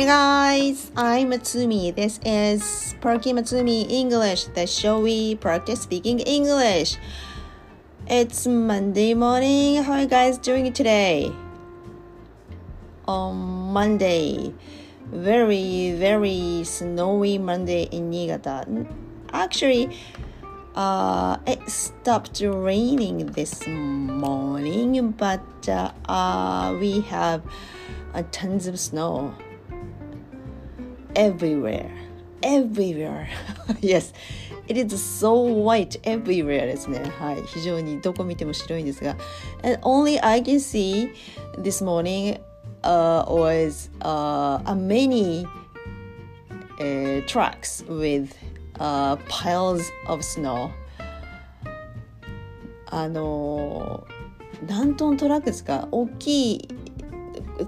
Hey guys, I'm Matsumi. This is Perky Matsumi English, the show we practice speaking English. It's Monday morning. How are you guys doing today? On Monday, very, very snowy Monday in Niigata. Actually, uh, it stopped raining this morning, but uh, uh, we have tons of snow everywhere. Everywhere. yes. It is so white everywhere ですね。はい。非常にどこ見ても白いんですが。And only I can see this morning uh, was uh, a many uh, trucks with uh, piles of snow あの何トントラックですか大きい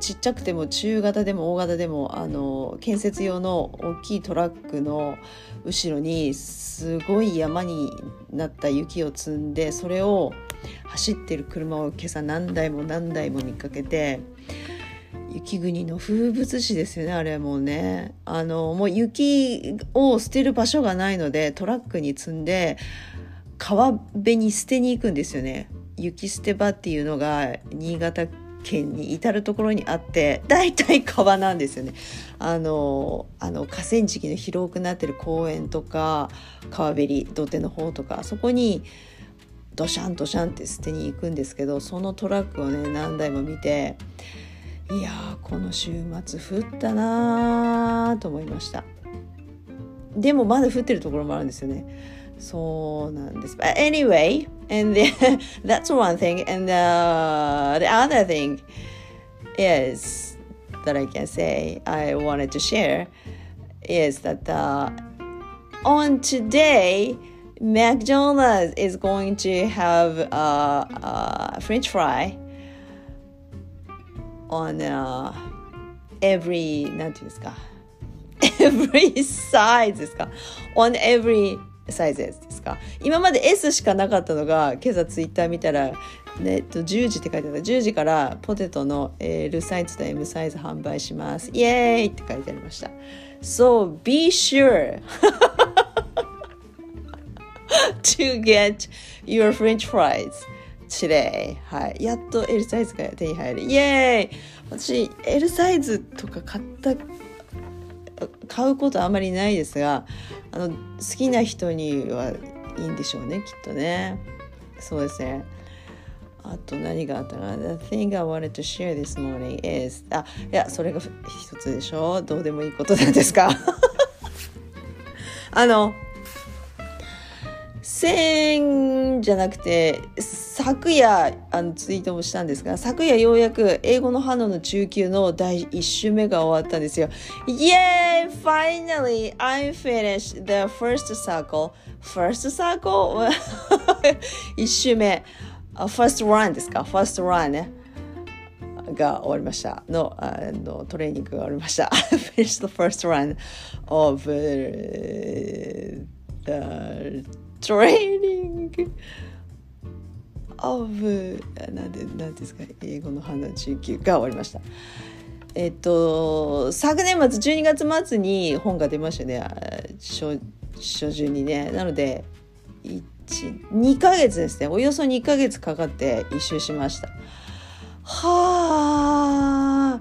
ちっちゃくても中型でも大型でもあの建設用の大きいトラックの後ろにすごい山になった雪を積んでそれを走ってる車を今朝何台も何台も見かけて雪国の風物詩ですよねあれもう。ねあのもう雪を捨てる場所がないのでトラックに積んで川辺に捨てに行くんですよね。雪捨て場っていうのが新潟県に至る所にあって大体川なんですよね。あのあの河川敷の広くなってる公園とか川べり土手の方とかそこにドシャンドシャンって捨てに行くんですけどそのトラックをね何台も見ていやこの週末降ったなーと思いました。でもまだ降ってるところもあるんですよね。そうなんです But anyway and the, that's one thing and the, the other thing is that I can say I wanted to share is that uh, on today McDonald's is going to have a, a French fry on uh, every なんていうんですか every size ですか on every sizes ですか？今まで S しかなかったのが今朝ツイッター見たらね、10時って書いてあった。10時からポテトの L サイズと M サイズ販売します。イエーイって書いてありました。So be sure to get your french fries today. はい。やっと L サイズが手に入る。イエーイ。私 L サイズとか買った買うことあまりないですがあの好きな人にはいいんでしょうねきっとね。そうですね。あと何があったかな。The thing I wanted to share this morning is あいやそれが一つでしょ。うどうでもいいことなんですか？あの先じゃなくて昨夜あのツイートもしたんですが昨夜ようやく英語の花の中級の第1週目が終わったんですよ。Yay! Finally! I finished the first circle. First circle? 1週目。First run ですか ?First run ね。が終わりましたのあのトレーニングが終わりました。finished the first run of、the training of なんでなんですか？英語の花中級が終わりました。えっと昨年末12月末に本が出ましたね初初旬にね。なので2ヶ月ですね。およそ2ヶ月かかって一周しました。はあ。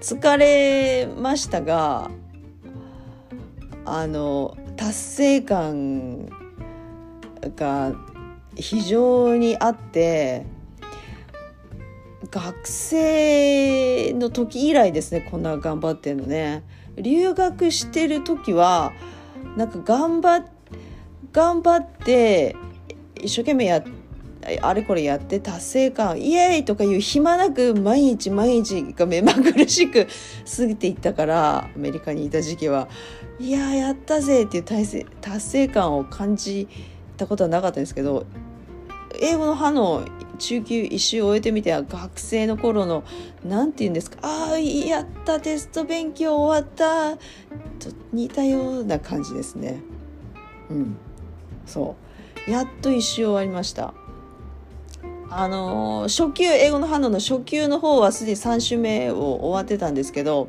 疲れましたがあの達成感が非常にあって学生の時以来ですねこんな頑張ってんのね。留学してる時はなんか頑張頑張って一生懸命やあれこれやって達成感イエーイとかいう暇なく毎日毎日が目まぐるしく過ぎていったからアメリカにいた時期はいややったぜっていう達成感を感じたことはなかったんですけど英語の歯の中級一周終えてみては学生の頃の何て言うんですかああやったテスト勉強終わったと似たような感じですね。うん。そう。やっと一周終わりました。あの初級英語の反応の初級の方はすでに3週目を終わってたんですけど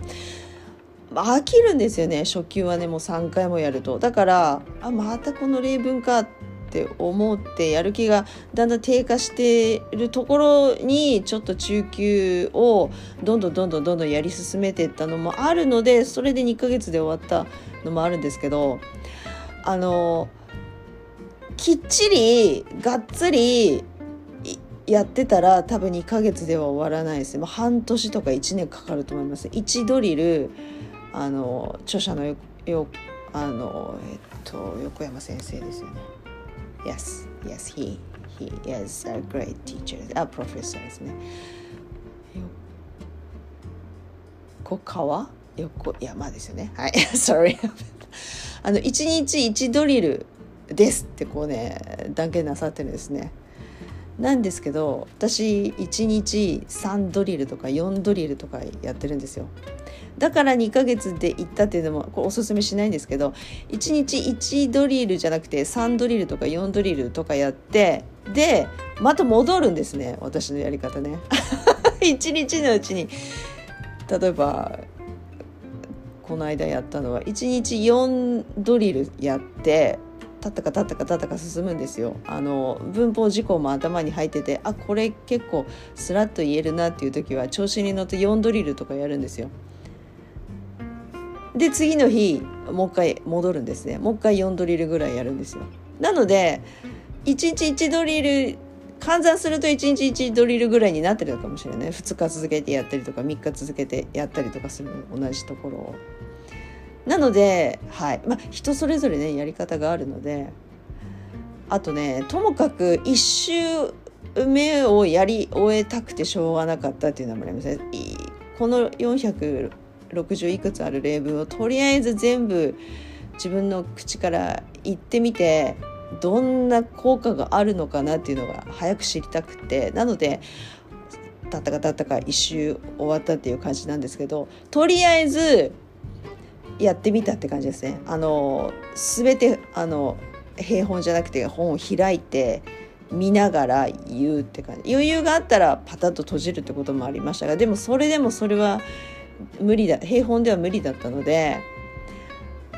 飽きるんですよね初級はねもう3回もやると。だからあまたこの例文かっって思ってやる気がだんだん低下しているところにちょっと中級をどんどんどんどんどんどんやり進めていったのもあるのでそれで2ヶ月で終わったのもあるんですけどあのきっちりがっつりやってたら多分2ヶ月では終わらないです。ね、ま、半年とか1年かかると思います。1ドリルあの著者のよあのえっと横山先生ですよね。Yes, yes, he, he is a great teacher, a professor ですね横川横山ですよね。はい。Sorry. あの1日1ドリルですってこうね断言なさってるんですね。なんですけど私1日3ドリルとか4ドリルとかやってるんですよ。だから2ヶ月で行ったっていうのもこれおすすめしないんですけど1日1ドリルじゃなくて3ドリルとか4ドリルとかやってでまた戻るんですね私のやり方ね。1日のうちに。例えばこの間やったのは1日4ドリルやってたったかたったかたったか進むんですよ。あの文法事項も頭に入っててあこれ結構スラッと言えるなっていう時は調子に乗って4ドリルとかやるんですよ。で次の日もう一回戻るんですね。もう一回4ドリルぐらいやるんですよ。なので1日1ドリル換算すると1日1ドリルぐらいになってるのかもしれない。2日続けてやったりとか3日続けてやったりとかする同じところを。なのではい。まあ人それぞれねやり方があるので。あとねともかく1周目をやり終えたくてしょうがなかったっていうのもありますね。この60いくつある例文をとりあえず全部自分の口から言ってみてどんな効果があるのかなっていうのが早く知りたくてなのでたったかたったか一周終わったっていう感じなんですけどとりあえずやってみたって感じですね。あの全てあの平本じゃなくて本を開いて見ながら言うって感じ余裕があったらパタッと閉じるってこともありましたがでもそれでもそれは無理だ平本では無理だったので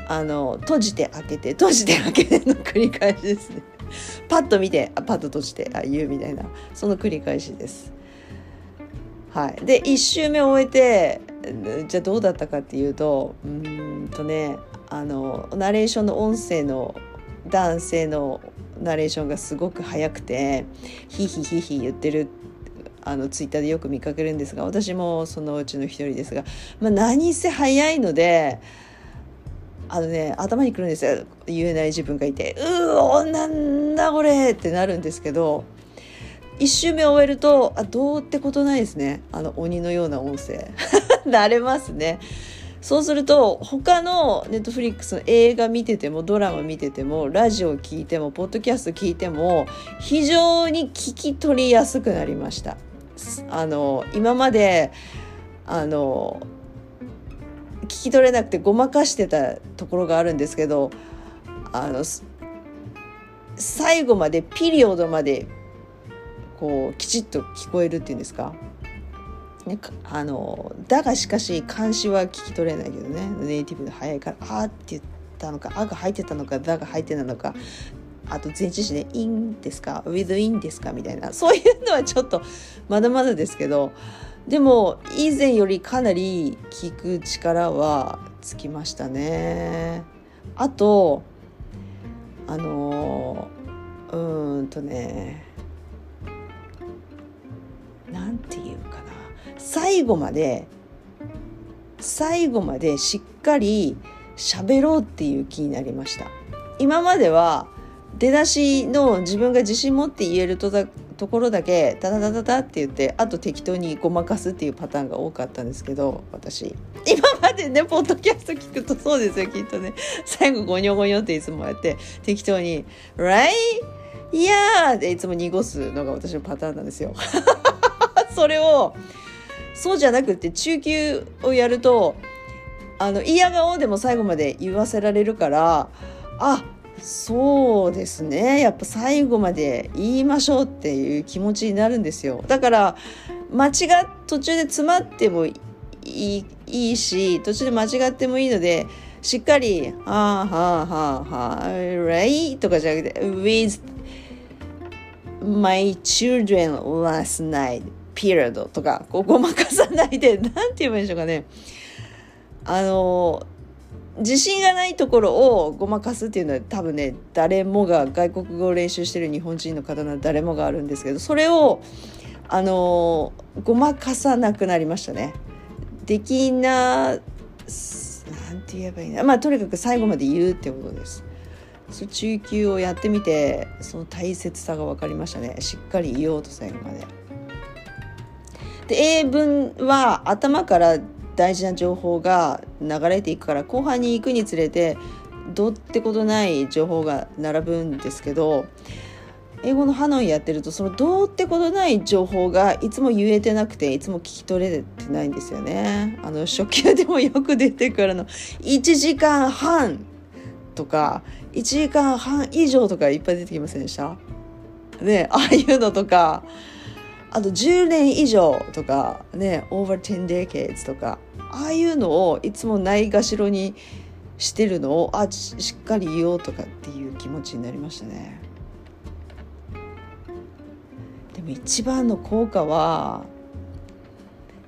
あの閉じて開けて閉じて開けての繰り返しですね。パッと見てあパッと閉じてあ言うみたいなその繰り返しです。はい、で1周目終えてじゃあどうだったかっていうとうんとねあのナレーションの音声の男性のナレーションがすごく速くてヒヒヒヒ言ってるあのツイッターでよく見かけるんですが私もそのうちの一人ですが、まあ、何せ早いのであのね頭にくるんですよ。言えない自分がいて。うおなんだこれってなるんですけど1周目終えるとあどうってことないですね。あの鬼のような音声。慣れますね。そうすると他のネットフリックスの映画見ててもドラマ見ててもラジオ聞いてもポッドキャスト聞いても非常に聞き取りやすくなりました。あの今まであの聞き取れなくてごまかしてたところがあるんですけどあの最後までピリオドまでこうきちっと聞こえるっていうんですか？ね、あのだがしかし漢詩は聞き取れないけどねネイティブで早いから「あ」って言ったのか「あ」が入ってたのか「だ」が入ってたのかあと前置詞で「in ですか「with in ですか」みたいなそういうのはちょっとまだまだですけどでも以前よりかなり聞く力はつきましたね。あとあのうんとねなんていうかな最後まで最後までしっかり喋ろうっていう気になりました今までは出だしの自分が自信持って言えるとだところだけタタタタタって言ってあと適当にごまかすっていうパターンが多かったんですけど私 今までねポッドキャスト聞くとそうですよきっとね最後ゴニョゴニョっていつもやって適当に「Right? いやー!」っていつも濁すのが私のパターンなんですよ。それをそうじゃなくて中級をやるとあの嫌顔でも最後まで言わせられるからあそうですね。やっぱ最後まで言いましょうっていう気持ちになるんですよ。だから間違途中で詰まってもいいいいし途中で間違ってもいいのでしっかり「はあはあはあはあ right」とかじゃなくて「with my children last night period」とかこうごまかさないで何て言えばいいんでしょうかね。あの自信がないところをごまかすっていうのは多分ね誰もが外国語を練習してる日本人の方なら誰もがあるんですけどそれをあのごまかさなくなりましたね。できななんて言えばいいんだまあとにかく最後まで言うってことです。そ中級をやってみてその大切さが分かりましたねしっかり言おうと最後まで。で英文は頭から大事な情報が流れていくから後半に行くにつれてどうってことない情報が並ぶんですけど英語のハノイやってるとそのどうってことない情報がいつも言えてなくていつも聞き取れてないんですよね。あの初級でもよく出てくるの1時間半とか1時間半以上とかいっぱい出てきませんでした？ねああいうのとかあと10年以上とかね over 10 decades とかああいうのをいつもないがしろにしてるのをあしっかり言おうとかっていう気持ちになりましたね。でも一番の効果は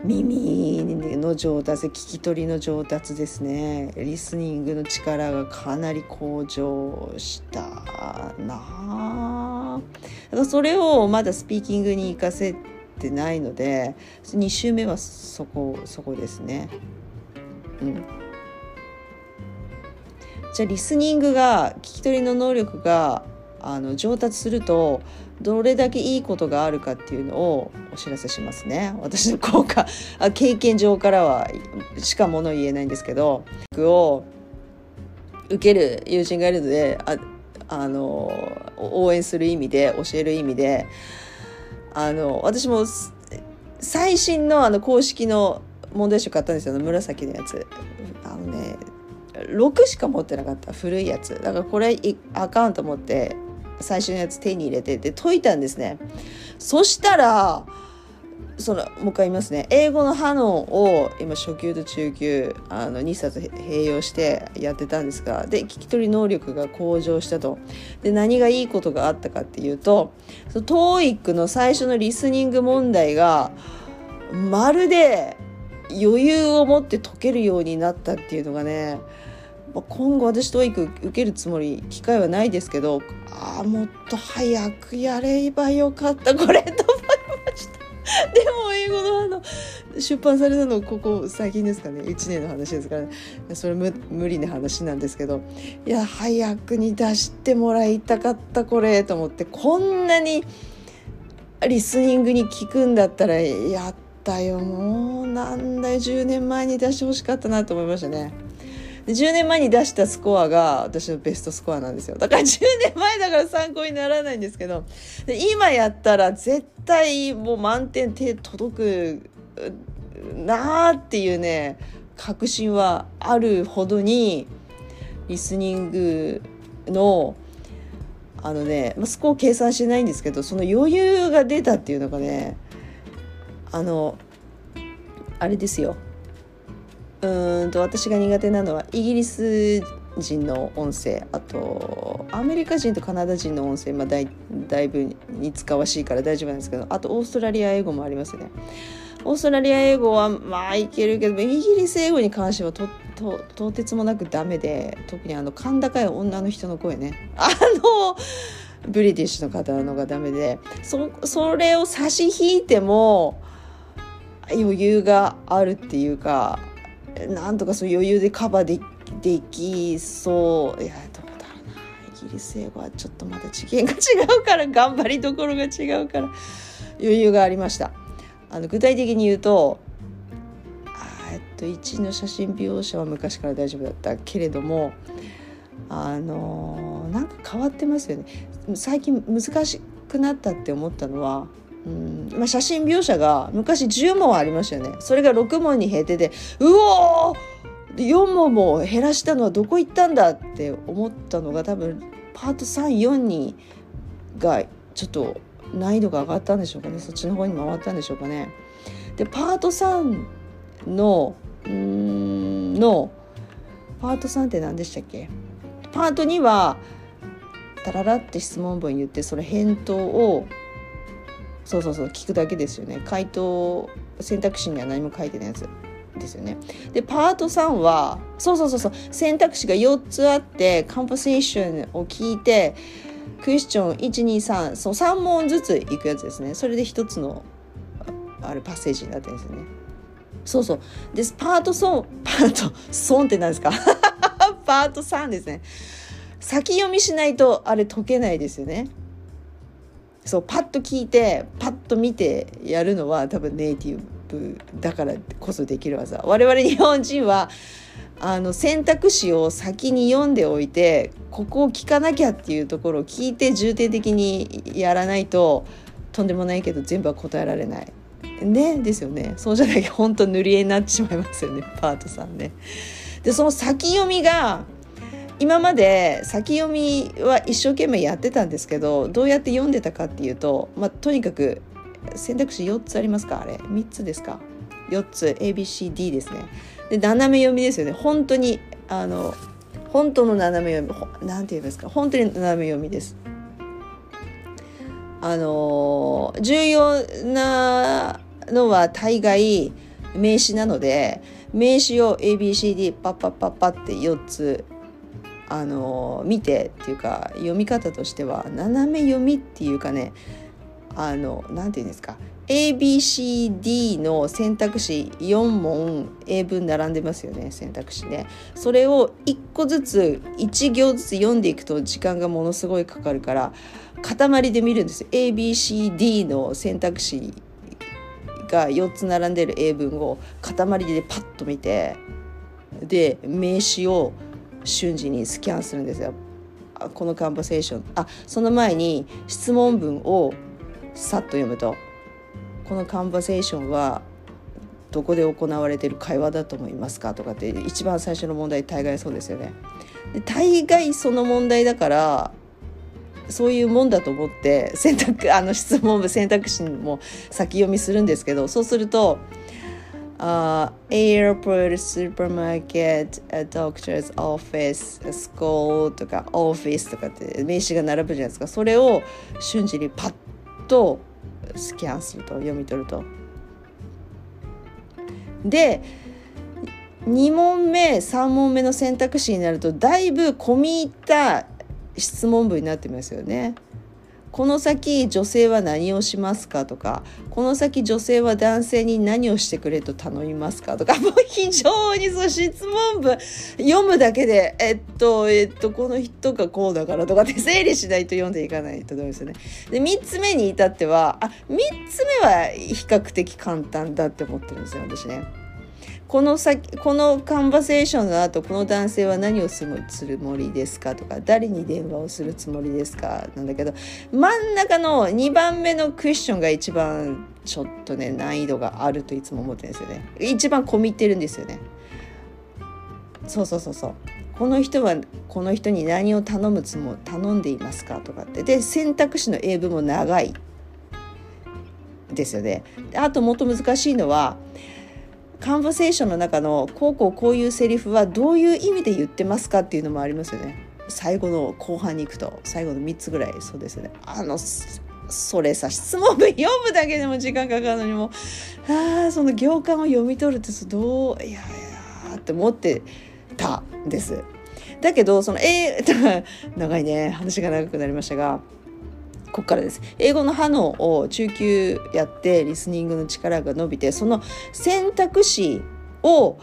耳の上達聞き取りの上達ですね。リスニングの力がかなり向上したな。それをまだスピーキングに活かせてないので2週目はそこそこですね。うん。じゃあリスニングが聞き取りの能力があの上達するとどれだけいいことがあるかっていうのをお知らせしますね。私の効果あ経験上からはしかもの言えないんですけどを受ける友人がいるのでああの応援する意味で教える意味であの私も最新のあの公式の問題集買ったんですよ。紫のやつ。あのね6しか持ってなかった。古いやつ。だからこれアカウント持って最初のやつ手に入れてて解いたんですね。そしたらそのもう一回言いますね。英語のハノンを今初級と中級あの2冊併用してやってたんですがで聞き取り能力が向上したと。で何がいいことがあったかっていうとその TOEIC の最初のリスニング問題がまるで余裕を持って解けるようになったっていうのがね今後私 TOEIC 受けるつもり機会はないですけどああもっと早くやればよかった。これと思いました。でも英語のあの出版されたのここ最近ですかね。1年の話ですから、ね、それ無理な話なんですけど。いや早くに出してもらいたかったこれと思って。こんなにリスニングに聞くんだったらやったよ。もうなんだよ10年前に出してほしかったなと思いましたね。で10年前に出したスコアが私のベストスコアなんですよ。だから10年前だから参考にならないんですけど今やったら絶対もう満点手届くなーっていうね確信はあるほどにリスニングのあのねスコア計算してないんですけどその余裕が出たっていうのがねあのあれですよ。うんと私が苦手なのはイギリス人の音声。あとアメリカ人とカナダ人の音声、まあ、だいだいぶ似つかわしいから大丈夫なんですけど。あとオーストラリア英語もありますね。オーストラリア英語はまあいけるけどイギリス英語に関してはとととてつもなくダメで特にあの甲高い女の人の声ね。あのブリティッシュの方のがダメでそそれを差し引いても余裕があるっていうかなんとかそう余裕でカバーでできそう。いやどうだろうな。イギリス英語はちょっとまだ次元が違うから頑張りどころが違うから。余裕がありましたあの具体的に言うとえっと1の写真描写は昔から大丈夫だったけれどもあのなんか変わってますよね。最近難しくなったって思ったのはうん。まあ、写真描写が昔10問ありましたよね。それが6問に減っててうおー4問も減らしたのはどこ行ったんだって思ったのが多分パート34にがちょっと難易度が上がったんでしょうかね。そっちの方に回ったんでしょうかね。でパート3のうんのパート3って何でしたっけ？パート2はタララって質問文言ってそれ返答をそうそうそう聞くだけですよね。回答選択肢には何も書いてないやつ。ですよね。でパート3はそうそうそうそう選択肢が4つあってカンパセーションを聞いてクエスチョン123そう3問ずついくやつですね。それで1つのあれパッセージになってるんですよね。そうそう。でパートソンパートソンって何ですか？パート3ですね。先読みしないとあれ解けないですよね。そうパッと聞いてパッと見てやるのは多分ネイティブだからこそできる技。我々日本人はあの選択肢を先に読んでおいてここを聞かなきゃっていうところを聞いて重点的にやらないととんでもないけど全部は答えられない。ねですよね。そうじゃなきゃ本当塗り絵になってしまいますよねパートさんね。でその先読みが今まで先読みは一生懸命やってたんですけどどうやって読んでたかっていうと、まあ、とにかく選択肢4つありますかあれ？3つですか？4つ。ABCD ですね。で斜め読みですよね。本当にあの本当の斜め読みなんて言いますか？本当に斜め読みです。あの重要なのは大概名詞なので名詞を ABCD パッパッパッパって4つあの見てっていうか読み方としては斜め読みっていうかねあの何て言うんですか ABCD の選択肢4問英文並んでますよね選択肢ね。それを1個ずつ1行ずつ読んでいくと時間がものすごいかかるから塊で見るんです ABCD の選択肢が4つ並んでる英文を塊でパッと見てで名詞を瞬時にスキャンするんですよ。このカンバセーション。あその前に質問文をさっと読むと。このカンバセーションはどこで行われている会話だと思いますか？とかって一番最初の問題大概そうですよね。で大概その問題だからそういうもんだと思って選択あの質問部選択肢も先読みするんですけどそうすると「uh, airport supermarket doctor's office school」とか「office」とかって名詞が並ぶじゃないですかそれを瞬時にパッとスキャンすると読み取ると。で2問目3問目の選択肢になるとだいぶ込み入った質問文になってますよね。この先女性は何をしますかとかこの先女性は男性に何をしてくれと頼みますかとか もう非常にそう質問文読むだけでえっとえっとこの人がこうだからとかって 整理しないと読んでいかないとダメですよね。で3つ目に至ってはあ3つ目は比較的簡単だって思ってるんですよ私ね。この先このカンバセーションの後この男性は何をするつもりですかとか誰に電話をするつもりですかなんだけど真ん中の2番目のクエスチョンが一番ちょっとね難易度があるといつも思ってるんですよね。一番込みってるんですよね。そうそうそうそう。この人はこの人に何を頼むつも頼んでいますかとかって。で選択肢の英文も長いですよね。あともっと難しいのはカンバセーションの中のこうこうこういうセリフはどういう意味で言ってますかっていうのもありますよね。最後の後半に行くと最後の3つぐらいそうですよね。あのそれさ質問文読むだけでも時間かかるのにもあその行間を読み取るってどういやいやって思ってたんです。だけどそのえー、長いね話が長くなりましたがここからです。英語の歯のを中級やってリスニングの力が伸びてその選択肢を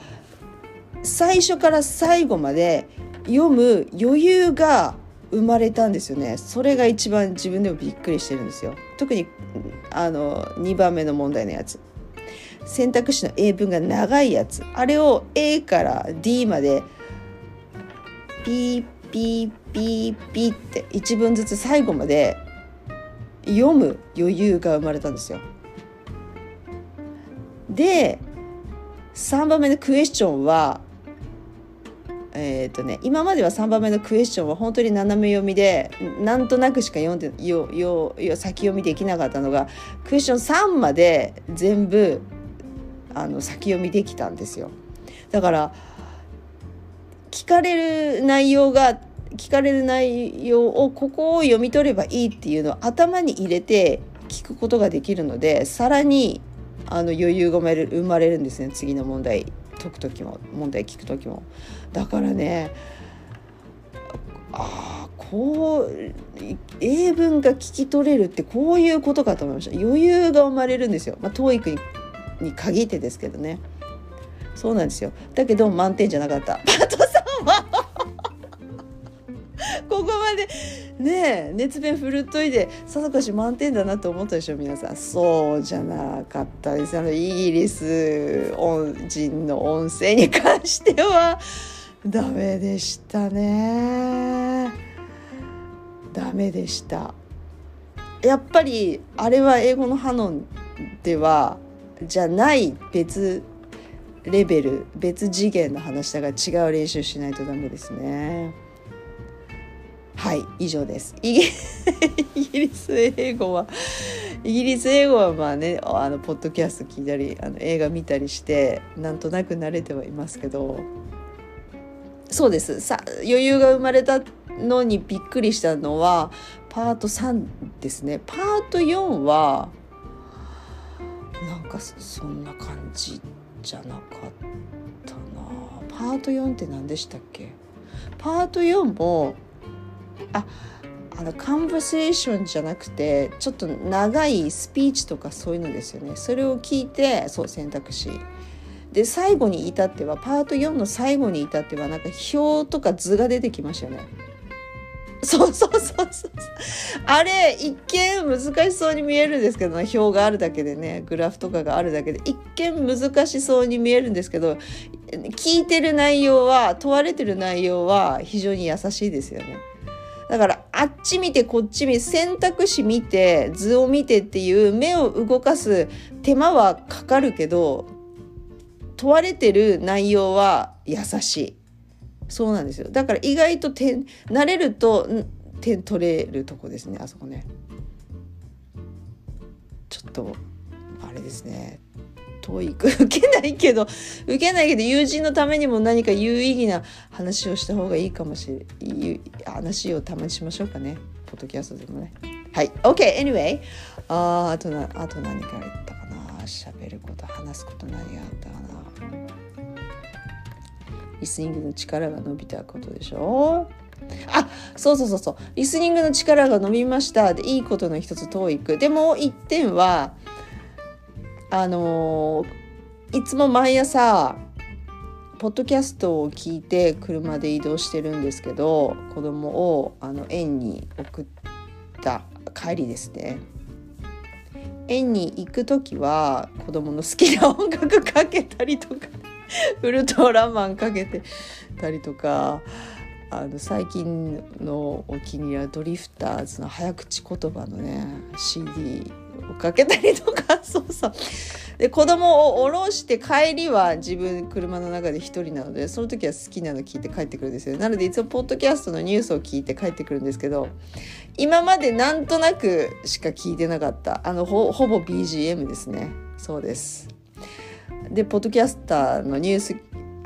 最初から最後まで読む余裕が生まれたんですよね。それが一番自分でもびっくりしてるんですよ。特にあの2番目の問題のやつ。選択肢の英文が長いやつ。あれを A から D までピーピーピーピーって一文ずつ最後まで読む余裕が生まれたんですよ。で3番目のクエスチョンはえーとね、今までは3番目のクエスチョンは本当に斜め読みでなんとなくしか読んでよよよ先読みできなかったのがクエスチョン3まで全部あの先読みできたんですよ。だから聞かれる内容が聞かれる内容をここを読み取ればいいっていうのを頭に入れて聞くことができるのでさらにあの余裕が生まれる生まれるんですね。次の問題解く時も問題聞く時も。だからねああこう英文が聞き取れるってこういうことかと思いました。余裕が生まれるんですよ。まあ TOEIC にに限ってですけどね。そうなんですよ。だけど満点じゃなかった。パトさん。ここまでねえ熱弁振るっといてさぞかし満点だなと思ったでしょ皆さん。そうじゃなかったです。あのイギリス人の音声に関してはダメでしたね。ダメでした。やっぱりあれは英語のハノンではじゃない別レベル別次元の話だから違う練習しないとダメですね。はい以上です。イギリス英語はイギリス英語はまあねあのポッドキャスト聞いたりあの映画見たりしてなんとなく慣れてはいますけど。そうです。さ余裕が生まれたのにびっくりしたのはパート3ですね。パート4はなんかそんな感じじゃなかったな。パート4って何でしたっけ？パート4もああのカンバセーションじゃなくてちょっと長いスピーチとかそういうのですよねそれを聞いてそう選択肢で最後に至ってはパート4の最後に至ってはなんか表とか図が出てきましたよね。そうそうそうそうあれ一見難しそうに見えるんですけど、ね、表があるだけでねグラフとかがあるだけで一見難しそうに見えるんですけど聞いてる内容は問われてる内容は非常に優しいですよね。だからあっち見てこっち見て選択肢見て図を見てっていう目を動かす手間はかかるけど問われてる内容は優しい。そうなんですよ。だから意外と点慣れると点取れるとこですねあそこね。ちょっとあれですね。遠い。受けないけど受けないけど友人のためにも何か有意義な話をした方がいいかもしれない話をたまにしましょうかね。ポッドキャストでもね。はい。OK anyway ああとなあと何か言ったかな。喋ること話すこと何があったかな。リスニングの力が伸びたことでしょ。あそうそうそうそう。リスニングの力が伸びました。でいいことの一つ TOEIC でも1点はあのー、いつも毎朝ポッドキャストを聞いて車で移動してるんですけど子供をあの園に送った帰りですね。園に行く時は子供の好きな音楽かけたりとかウルトラマンかけてたりとかあの最近のお気に入りはドリフターズの早口言葉のね CD かけたりとかそうそう。で子供を降ろして帰りは自分車の中で一人なのでその時は好きなの聞いて帰ってくるんですよ。なのでいつもポッドキャストのニュースを聞いて帰ってくるんですけど今までなんとなくしか聞いてなかった。あのほぼ BGM ですね。そうです。でポッドキャスターのニュース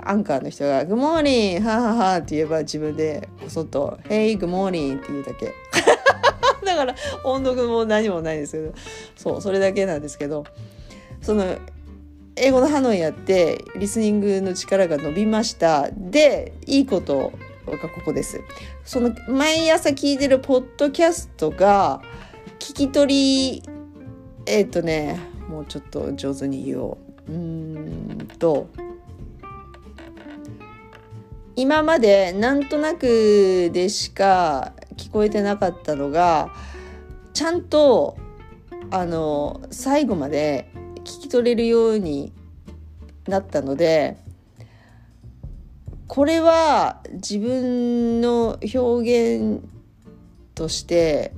アンカーの人が「グモーニンははは」って言えば自分でこそっと「Hey, good morning」って言うだけ。だから音読も何もないんですけど。そうそれだけなんですけど。その英語のハノイやってリスニングの力が伸びました。でいいことがここです。その毎朝聞いてるポッドキャストが聞き取りえっ、ー、とねもうちょっと上手に言おう。うんと。今までなんとなくでしか聞こえてなかったのがちゃんとあの最後まで聞き取れるようになったのでこれは自分の表現として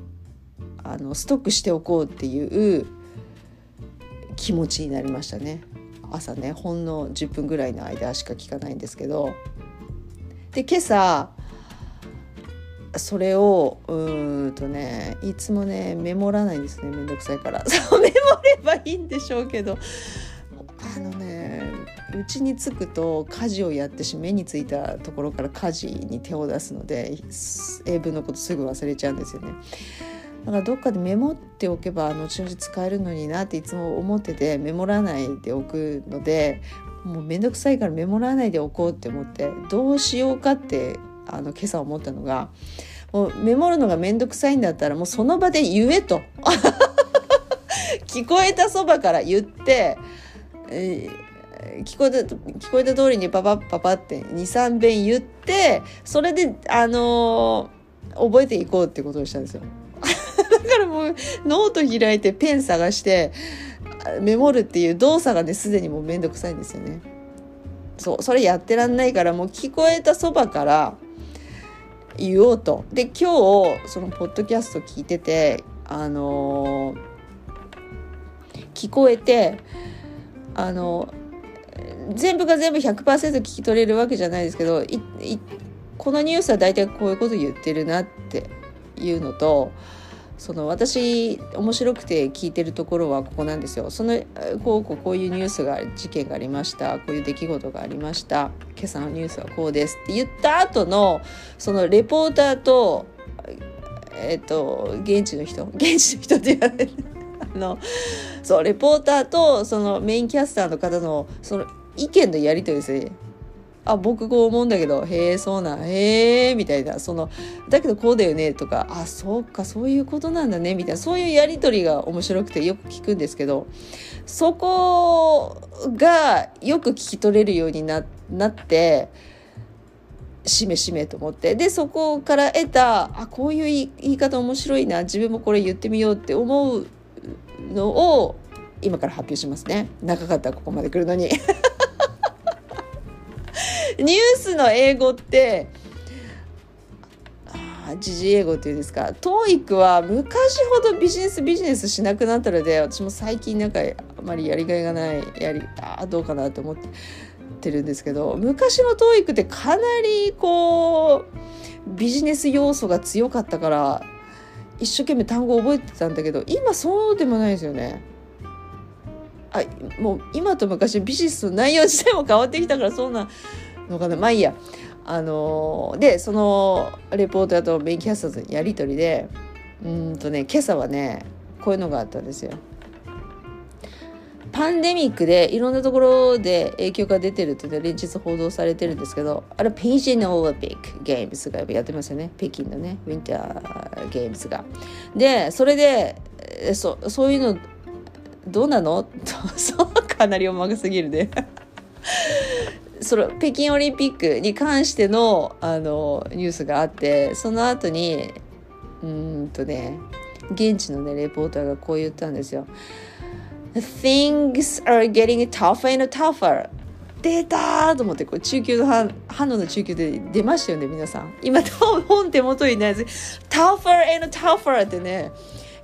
あのストックしておこうっていう気持ちになりましたね。朝ねほんの10分ぐらいの間しか聞かないんですけどで今朝それをうんとねいつもねメモらないんですねめんどくさいから そうメモればいいんでしょうけどあのねうちに着くと家事をやってし目についたところから家事に手を出すので英文のことすぐ忘れちゃうんですよね。だからどっかでメモっておけば後々使えるのになっていつも思っててメモらないでおくのでもうめんどくさいからメモらないでおこうって思ってどうしようかってあの今朝思ったのがもうメモるのがめんどくさいんだったらもうその場で言えと 聞こえたそばから言って、えー、聞こえた聞こえた通りにパパッパパって23遍言ってそれであのー、覚えていこうってことをしたんですよ。だからもうノート開いてペン探してメモるっていう動作がねすでにもうめんどくさいんですよね。そうそれやってらんないからもう聞こえたそばから言おうと。で今日そのポッドキャスト聞いててあのー、聞こえてあの全部が全部100%聞き取れるわけじゃないですけどこのニュースは大体こういうこと言ってるなっていうのとその私面白くて聞いてるところはここなんですよ。そのこうこうこういうニュースが事件がありましたこういう出来事がありました今朝のニュースはこうですって言った後のそのレポーターとえっ、ー、と現地の人 現地の人って言われる あのそうレポーターとそのメインキャスターの方のその意見のやり取りですね。あ僕こう思うんだけどへえそうなんへえみたいな。そのだけどこうだよねとかあそうかそういうことなんだねみたいな。そういうやり取りが面白くてよく聞くんですけどそこがよく聞き取れるようにななってしめしめと思って。でそこから得たあこういう言い方面白いな自分もこれ言ってみようって思うのを今から発表しますね。長かったここまで来るのに。ニュースの英語って時事英語っていうんですか？TOEIC は昔ほどビジネスビジネスしなくなったので私も最近なんかあまりやりがいがないやりあどうかなと思ってるんですけど昔の TOEIC ってかなりこうビジネス要素が強かったから一生懸命単語覚えてたんだけど今そうでもないですよね。あもう今と昔ビジネスの内容自体も変わってきたからそんなのかなまあいいや。あのでそのレポーターとメインキャスターのやり取りでうんとね今朝はねこういうのがあったんですよ。パンデミックでいろんなところで影響が出てるって連日報道されてるんですけどあれペイジノオリンピックゲームズがやってますよね。北京のねウィンターゲームズが。でそれでそそういうのどうなの？そうかなり重くすぎるね。その北京オリンピックに関してのあのニュースがあってその後にうんとね現地のねレポーターがこう言ったんですよ。Things are getting tougher and tougher. 出たと思ってこう中級の反反応の中級で出ましたよね皆さん。今本手元にないです。Tougher and tougher ってね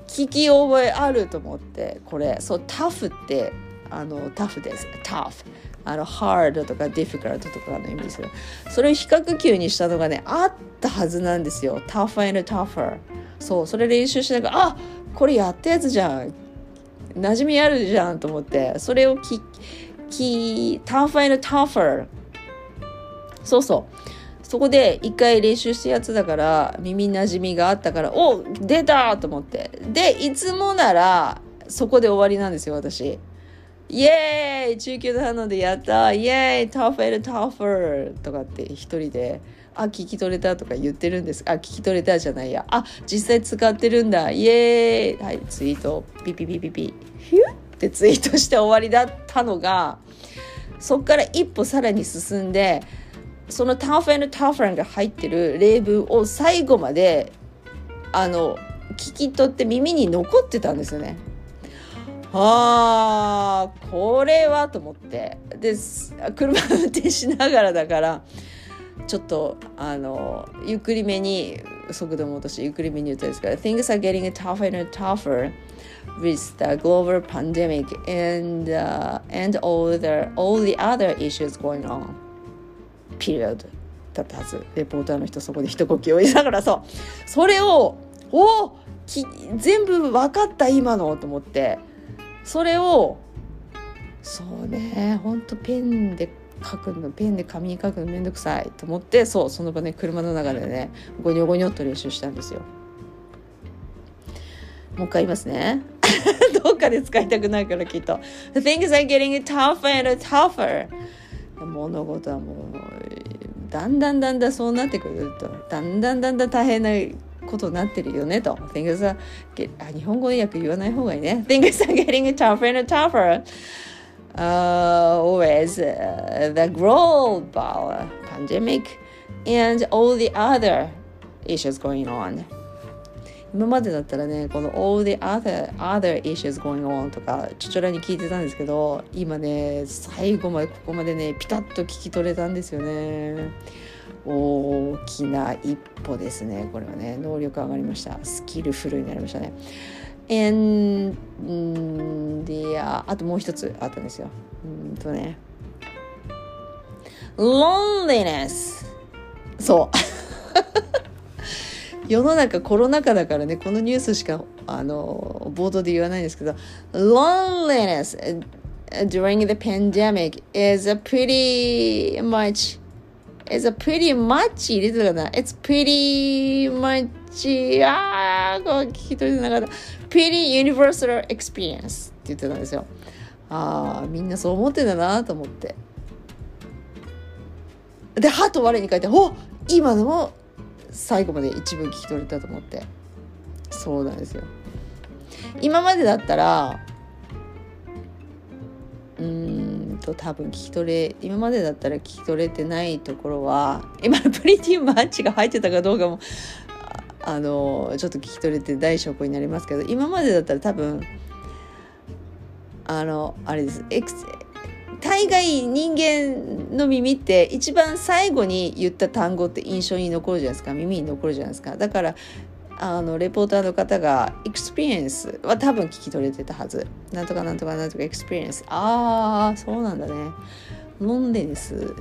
聞き覚えあると思ってこれ。そうタフってあのタフです。タフあの hard とか difficult とかの意味ですよそれを比較級にしたのがねあったはずなんですよ。tough and tougher そうそれ練習しながらあこれやったやつじゃん。馴染みあるじゃんと思ってそれをきき tough and tougher そうそう。そこで一回練習したやつだから耳なじみがあったからお出たと思って。でいつもならそこで終わりなんですよ私。イエーイ中級なのでやった。イエーイタフェルタファーとかって一人であ聞き取れたとか言ってるんです。あ聞き取れたじゃないや。あ実際使ってるんだ。イエーイはいツイート。ピピピピピ。ヒュッってツイートして終わりだったのがそっから一歩さらに進んでそのタフェルタファーが入ってる例文を最後まであの聞き取って耳に残ってたんですよね。あーこれはと思ってで車運転しながらだからちょっとあのゆっくりめに速度も落としゆっくりめに言ったんですけど Things are getting tougher and tougher with the global pandemic and,、uh, and all, the, all the other issues going on period だったはずレポーターの人そこで一呼吸を入れながらそうそれをおき全部分かった今のと思ってそれをそうねほんとペンで書くのペンで紙に書くのめんどくさいと思ってそうその場ね車の中でねゴニョゴニョっと練習したんですよ。もう一回言いますね。どっかで使いたくないからきっと。The things are getting tougher and tougher. 物事はもうだんだんだんだんそうなってくるとだんだんだんだん大変なことになってるよねと Things are get あ日本語で訳言わない方がいいね Things are getting tougher and tougher uh, with uh, the global pandemic and all the other issues going on 今までだったらねこの all the other other issues going on とかちょちょらに聞いてたんですけど今ね最後までここまでねピタッと聞き取れたんですよね大きな一歩ですね。これはね。能力上がりました。スキルフルになりましたね。And the あともう一つあったんですよ。うんとね。Loneliness. そう。世の中コロナ禍だからね。このニュースしかあの冒頭で言わないんですけど。Loneliness during the pandemic is a pretty much is a pretty much 入れてたかな? It's pretty much ああこう聞き取れてなかった。Pretty universal experience って言ってたんですよ。ああみんなそう思ってんだなと思って。で歯と我に書いてお今のも最後まで一部聞き取れたと思って。そうなんですよ。今までだったらうんと多分聞き取れ今までだったら聞き取れてないところは今のプリティーマッチが入ってたかどうかもあのちょっと聞き取れてた証拠になりますけど今までだったら多分あのあれです。エク大概人間の耳って一番最後に言った単語って印象に残るじゃないですか。耳に残るじゃないですか。だからあのレポーターの方が experience は多分聞き取れてたはず。なんとかなんとかなんとか experience。ああそうなんだね。 loneliness。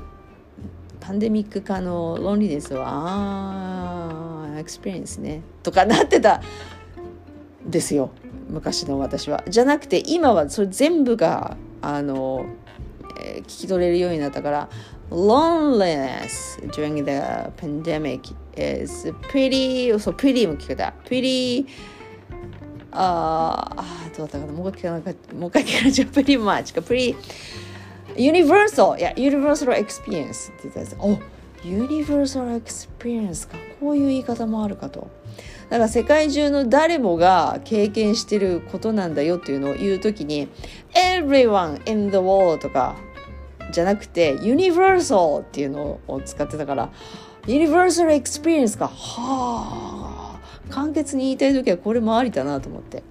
パンデミック下の loneliness はああ experience ね。とかなってたですよ。昔の私は。じゃなくて今はそれ全部があのえー、聞き取れるようになったから loneliness during the pandemic is pretty そう pretty も聞けた。pretty ああどうだったかな？もう一回聞かなもう一回聞かなじゃ pretty か pretty。ユニバーサルいや、ユニバーサルエクスピーンスって言ったんです。おユニバーサルエクスピリエンスか。こういう言い方もあるかと。だから世界中の誰もが経験してることなんだよっていうのを言う時に「Everyone in the world」とかじゃなくて「ユニバーサル」っていうのを使ってたから universal experience かはあ簡潔に言いたい時はこれもありだなと思って。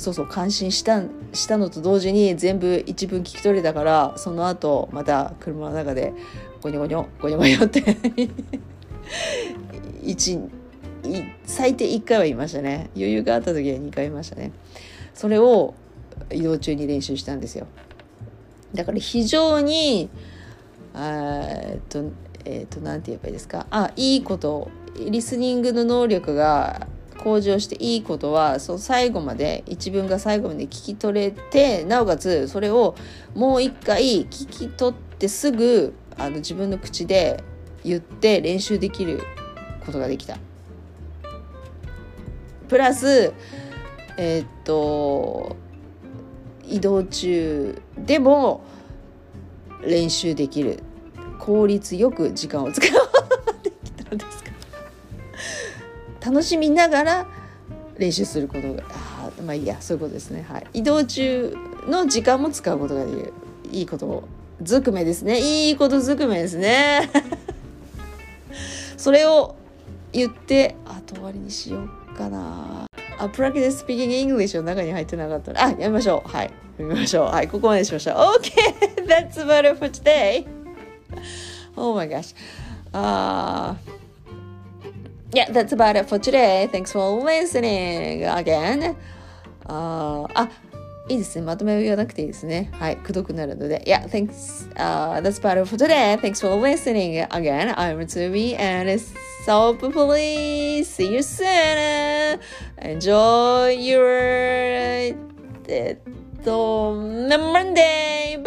そうそう感心したしたのと同時に全部一文聞き取れたからその後また車の中でゴニョゴニョゴニョゴニョって 一最低1回は言いましたね。余裕があった時は2回言いましたね。それを移動中に練習したんですよ。だから非常にえっとえっ、と何て言えばいいですか？あいいこと。リスニングの能力が向上していいことはその最後まで一文が最後まで聞き取れてなおかつそれをもう一回聞き取ってすぐあの自分の口で言って練習できることができた。プラスえー、っと移動中でも練習できる。効率よく時間を使うできたんですか？楽しみながら練習することがあまあいいやそういうことですねはい移動中の時間も使うことができるいいことずくめですねいいことずくめですねそれを言って後終わりにしようかなあ、プラクティス speaking English の中に入ってなかったあ、やめましょう。はい。やめましょう。はい。ここまでしました。OK That's about it for today. Oh my gosh. Uh, yeah, that's about it for today. Thanks for listening again. Uh, あ、いいですね。まとめを言わなくていいですね。はい。くどくなるので。Yeah, thanks.、Uh, that's about it for today. Thanks for listening again. I'm Tsumi and it's So please see you soon. Enjoy your と、Monday!